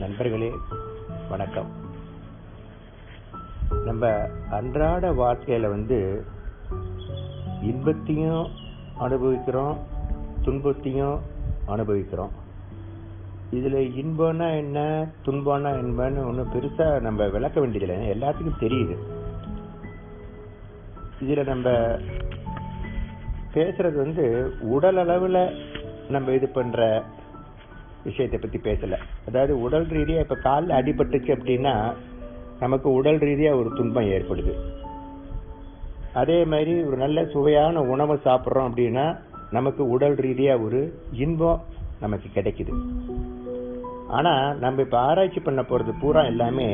நண்பர்களே வணக்கம். நம்ம அன்றாட வாழ்க்கையில் வந்து இன்பத்தையும் அனுபவிக்கிறோம் துன்பத்தையும் அனுபவிக்கிறோம். இதில் இன்பம்னா என்ன துன்பம்னா என்னன்னு ஒன்றும் பெருசாக நம்ம விளக்க வேண்டியதில்லை. எல்லாத்துக்கும் தெரியுது. இதில் நம்ம பேசுறது வந்து உடல் அளவில் நம்ம இது பண்ணுற விஷயத்தை பற்றி பேசலை. அதாவது உடல் ரீதியாக இப்போ காலில் அடிபட்டுச்சு அப்படின்னா நமக்கு உடல் ரீதியாக ஒரு துன்பம் ஏற்படுது. அதே மாதிரி ஒரு நல்ல சுவையான உணவை சாப்பிட்றோம் அப்படின்னா நமக்கு உடல் ரீதியாக ஒரு இன்பம் நமக்கு கிடைக்குது. ஆனால் நம்ம இப்போ ஆராய்ச்சி பண்ண போகிறது பூரா எல்லாமே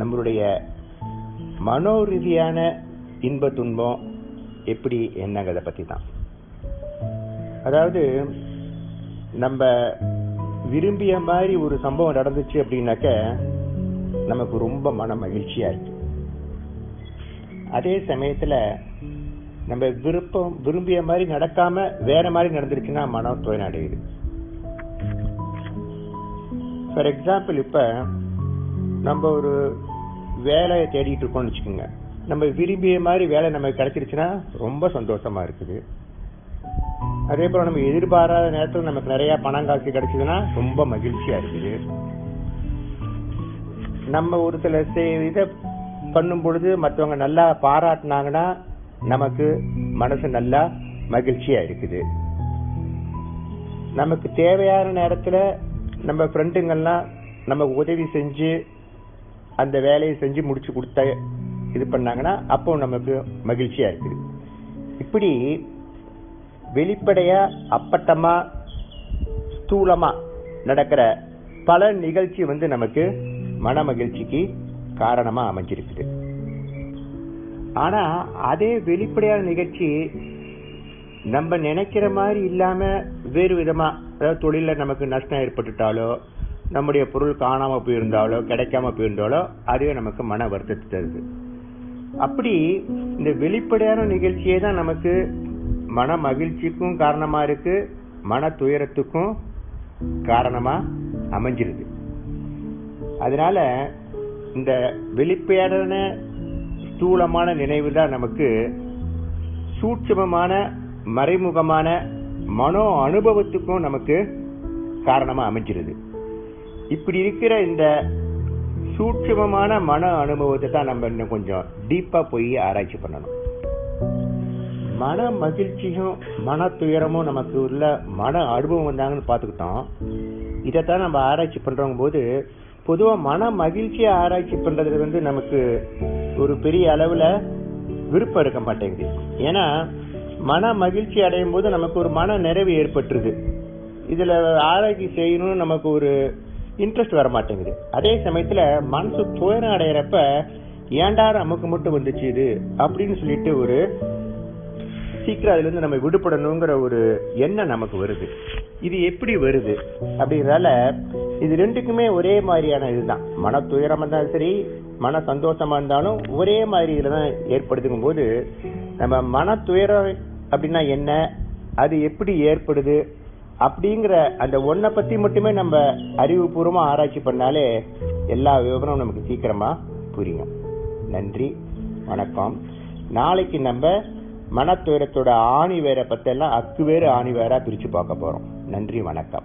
நம்மளுடைய மனோ ரீதியான இன்ப துன்பம் எப்படி என்னங்கிறத பற்றி தான் அதாவது நம்ம விரும்பிய மாதிரி ஒரு சம்பவம் நடந்துச்சு அப்படின்னாக்க நமக்கு ரொம்ப மன மகிழ்ச்சியா இருக்கு. அதே சமயத்துல நம்ம விருப்பம் விரும்பிய மாதிரி நடக்காம வேற மாதிரி நடந்துருச்சுன்னா மனம் துயனடையுது ஃபார் எக்ஸாம்பிள் இப்ப நம்ம ஒரு வேலையை தேடிட்டு இருக்கோம்னு வச்சுக்கோங்க. நம்ம விரும்பிய மாதிரி வேலை நமக்கு கிடைச்சிருச்சுன்னா ரொம்ப சந்தோஷமா இருக்குது. அதே போல நம்ம எதிர்பாராத நேரத்தில் நமக்கு நிறைய பணம் காசு கிடைச்சதுன்னா ரொம்ப மகிழ்ச்சியா இருக்குது. நம்ம ஒரு சில இதை பண்ணும் பொழுது மற்றவங்க நல்லா பாராட்டினாங்கன்னா நமக்கு மனசு நல்லா மகிழ்ச்சியா இருக்குது. நமக்கு தேவையான நேரத்துல நம்ம ஃப்ரெண்டுங்கள்லாம் நமக்கு உதவி செஞ்சு அந்த வேலையை செஞ்சு முடிச்சு கொடுத்த இது பண்ணாங்கன்னா அப்போ நமக்கு மகிழ்ச்சியா இருக்குது. இப்படி வெளிப்படையா அப்பட்டமா ஸ்தூலமா நடக்கிற பல நிகழ்ச்சி வந்து நமக்கு மன மகிழ்ச்சிக்கு காரணமா அமைஞ்சிருக்குது. ஆனா அதே வெளிப்படையான நிகழ்ச்சி நம்ம நினைக்கிற மாதிரி இல்லாம வேறு விதமா அதாவது தொழில நமக்கு நஷ்டம் ஏற்பட்டுட்டாலோ நம்முடைய பொருள் காணாம போயிருந்தாலோ கிடைக்காம போயிருந்தாலோ அதுவே நமக்கு மன வருத்தத்தை தருது. அப்படி இந்த வெளிப்படையான நிகழ்ச்சியே தான் நமக்கு மன மகிழ்ச்சிக்கும் காரணமாக இருக்கு மன துயரத்துக்கும் காரணமாக அமைஞ்சிருது. அதனால இந்த வெளிப்படையான ஸ்தூலமான நினைவு தான் நமக்கு சூட்சமமான மறைமுகமான மனோ அனுபவத்துக்கும் நமக்கு காரணமாக அமைஞ்சிருது. இப்படி இருக்கிற இந்த சூட்சமமான மன அனுபவத்தை தான் நம்ம இன்னும் கொஞ்சம் டீப்பாக போய் ஆராய்ச்சி பண்ணணும். மன மகிழ்ச்சியும் மன துயரமும் நமக்கு உள்ள மன அனுபவம் வந்தாங்கன்னு பார்த்துக்கிட்டோம். இதைத்தான் நம்ம ஆராய்ச்சி பண்ணுறவங்க போது பொதுவாக மன மகிழ்ச்சியை ஆராய்ச்சி பண்ணுறது வந்து நமக்கு ஒரு பெரிய அளவில் விருப்பம் இருக்க மாட்டேங்குது. ஏன்னா மன மகிழ்ச்சி அடையும் போது நமக்கு ஒரு மன நிறைவு ஏற்பட்டுருது. இதில் ஆராய்ச்சி செய்யணும்னு நமக்கு ஒரு இன்ட்ரெஸ்ட் வர மாட்டேங்குது. அதே சமயத்தில் மனசு துயரம் அடையிறப்ப ஏண்டா நமக்கு மட்டும் வந்துச்சு இது? அப்படின்னு சொல்லிட்டு ஒரு சீக்கிரம் அதுல இருந்து நம்ம விடுபடணுங்கிற ஒரு எண்ணம் நமக்கு வருது. இது எப்படி வருது? அப்படிங்கிறதால இது ரெண்டுக்குமே ஒரே மாதிரியான இதுதான். மன துயரமாக இருந்தாலும் சரி மன சந்தோஷமா இருந்தாலும் ஒரே மாதிரி இதுல தான் ஏற்படுத்துக்கும் போது நம்ம மன துயரம் அப்படின்னா என்ன? அது எப்படி ஏற்படுது? அப்படிங்கிற அந்த ஒன்றை பத்தி மட்டுமே நம்ம அறிவுபூர்வமா ஆராய்ச்சி பண்ணாலே எல்லா விவரமும் நமக்கு சீக்கிரமா புரியும். நன்றி வணக்கம். நாளைக்கு நம்ம மனத்துயரத்தோட ஆணி வேற பத்தெல்லாம் அக்கு வேறு ஆணி வேறா பிரிச்சு பார்க்க போறோம். நன்றி வணக்கம்.